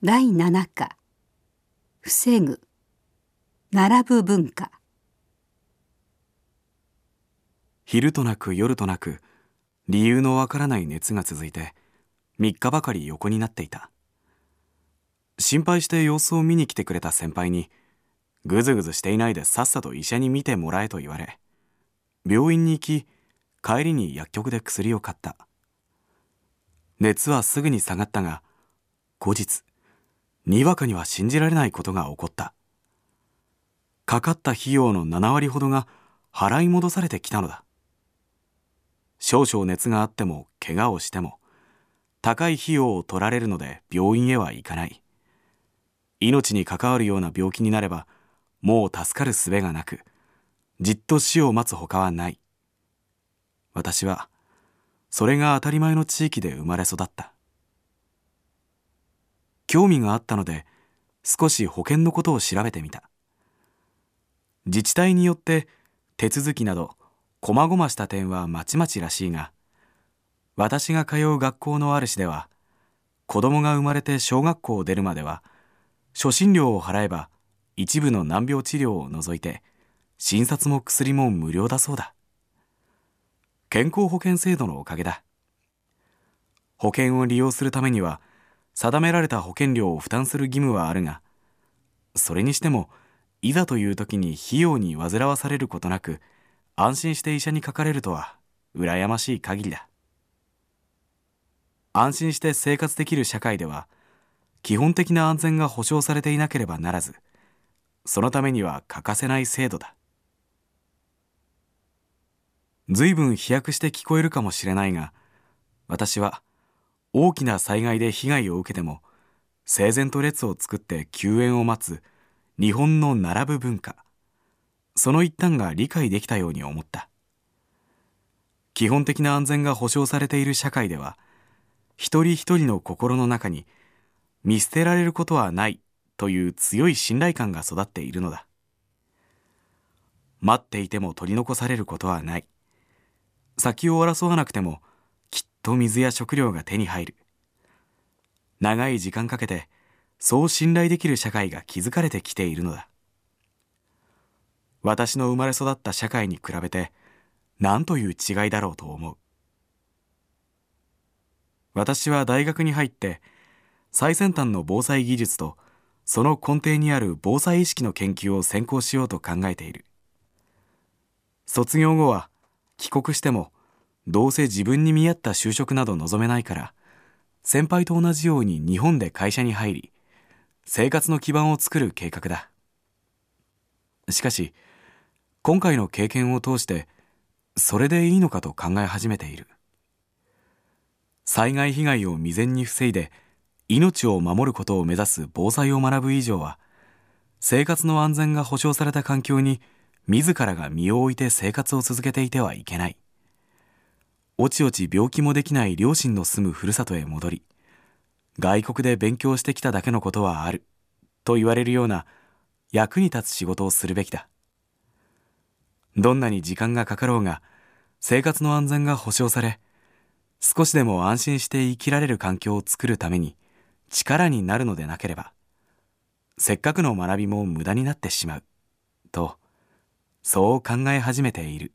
第7課。防ぐ。並ぶ文化。昼となく夜となく理由のわからない熱が続いて3日ばかり横になっていた。心配して様子を見に来てくれた先輩にぐずぐずしていないでさっさと医者に診てもらえと言われ病院に行き帰りに薬局で薬を買った。熱はすぐに下がったが後日にわかには信じられないことが起こった。かかった費用の7割ほどが払い戻されてきたのだ。少々熱があっても怪我をしても高い費用を取られるので病院へは行かない。命に関わるような病気になればもう助かる術がなくじっと死を待つほかはない。私はそれが当たり前の地域で生まれ育った。興味があったので少し保険のことを調べてみた。自治体によって手続きなど細々した点はまちまちらしいが私が通う学校の主では子供が生まれて小学校を出るまでは初診料を払えば一部の難病治療を除いて診察も薬も無料だそうだ。健康保険制度のおかげだ。保険を利用するためには定められた保険料を負担する義務はあるがそれにしてもいざという時に費用に煩わされることなく安心して医者にかかれるとは羨ましい限りだ。安心して生活できる社会では基本的な安全が保障されていなければならずそのためには欠かせない制度だ。随分飛躍して聞こえるかもしれないが私は大きな災害で被害を受けても整然と列を作って救援を待つ日本の並ぶ文化。その一端が理解できたように思った。基本的な安全が保障されている社会では一人一人の心の中に見捨てられることはないという強い信頼感が育っているのだ。待っていても取り残されることはない。先を争わなくてもと水や食料が手に入る。長い時間かけてそう信頼できる社会が築かれてきているのだ。私の生まれ育った社会に比べて何という違いだろうと思う。私は大学に入って最先端の防災技術とその根底にある防災意識の研究を専攻しようと考えている。卒業後は帰国してもどうせ自分に見合った就職など望めないから先輩と同じように日本で会社に入り生活の基盤を作る計画だ。しかし今回の経験を通してそれでいいのかと考え始めている。災害被害を未然に防いで命を守ることを目指す防災を学ぶ以上は生活の安全が保障された環境に自らが身を置いて生活を続けていてはいけない。おちおち病気もできない両親の住むふるさとへ戻り外国で勉強してきただけのことはあると言われるような役に立つ仕事をするべきだ。どんなに時間がかかろうが生活の安全が保障され少しでも安心して生きられる環境を作るために力になるのでなければせっかくの学びも無駄になってしまうとそう考え始めている。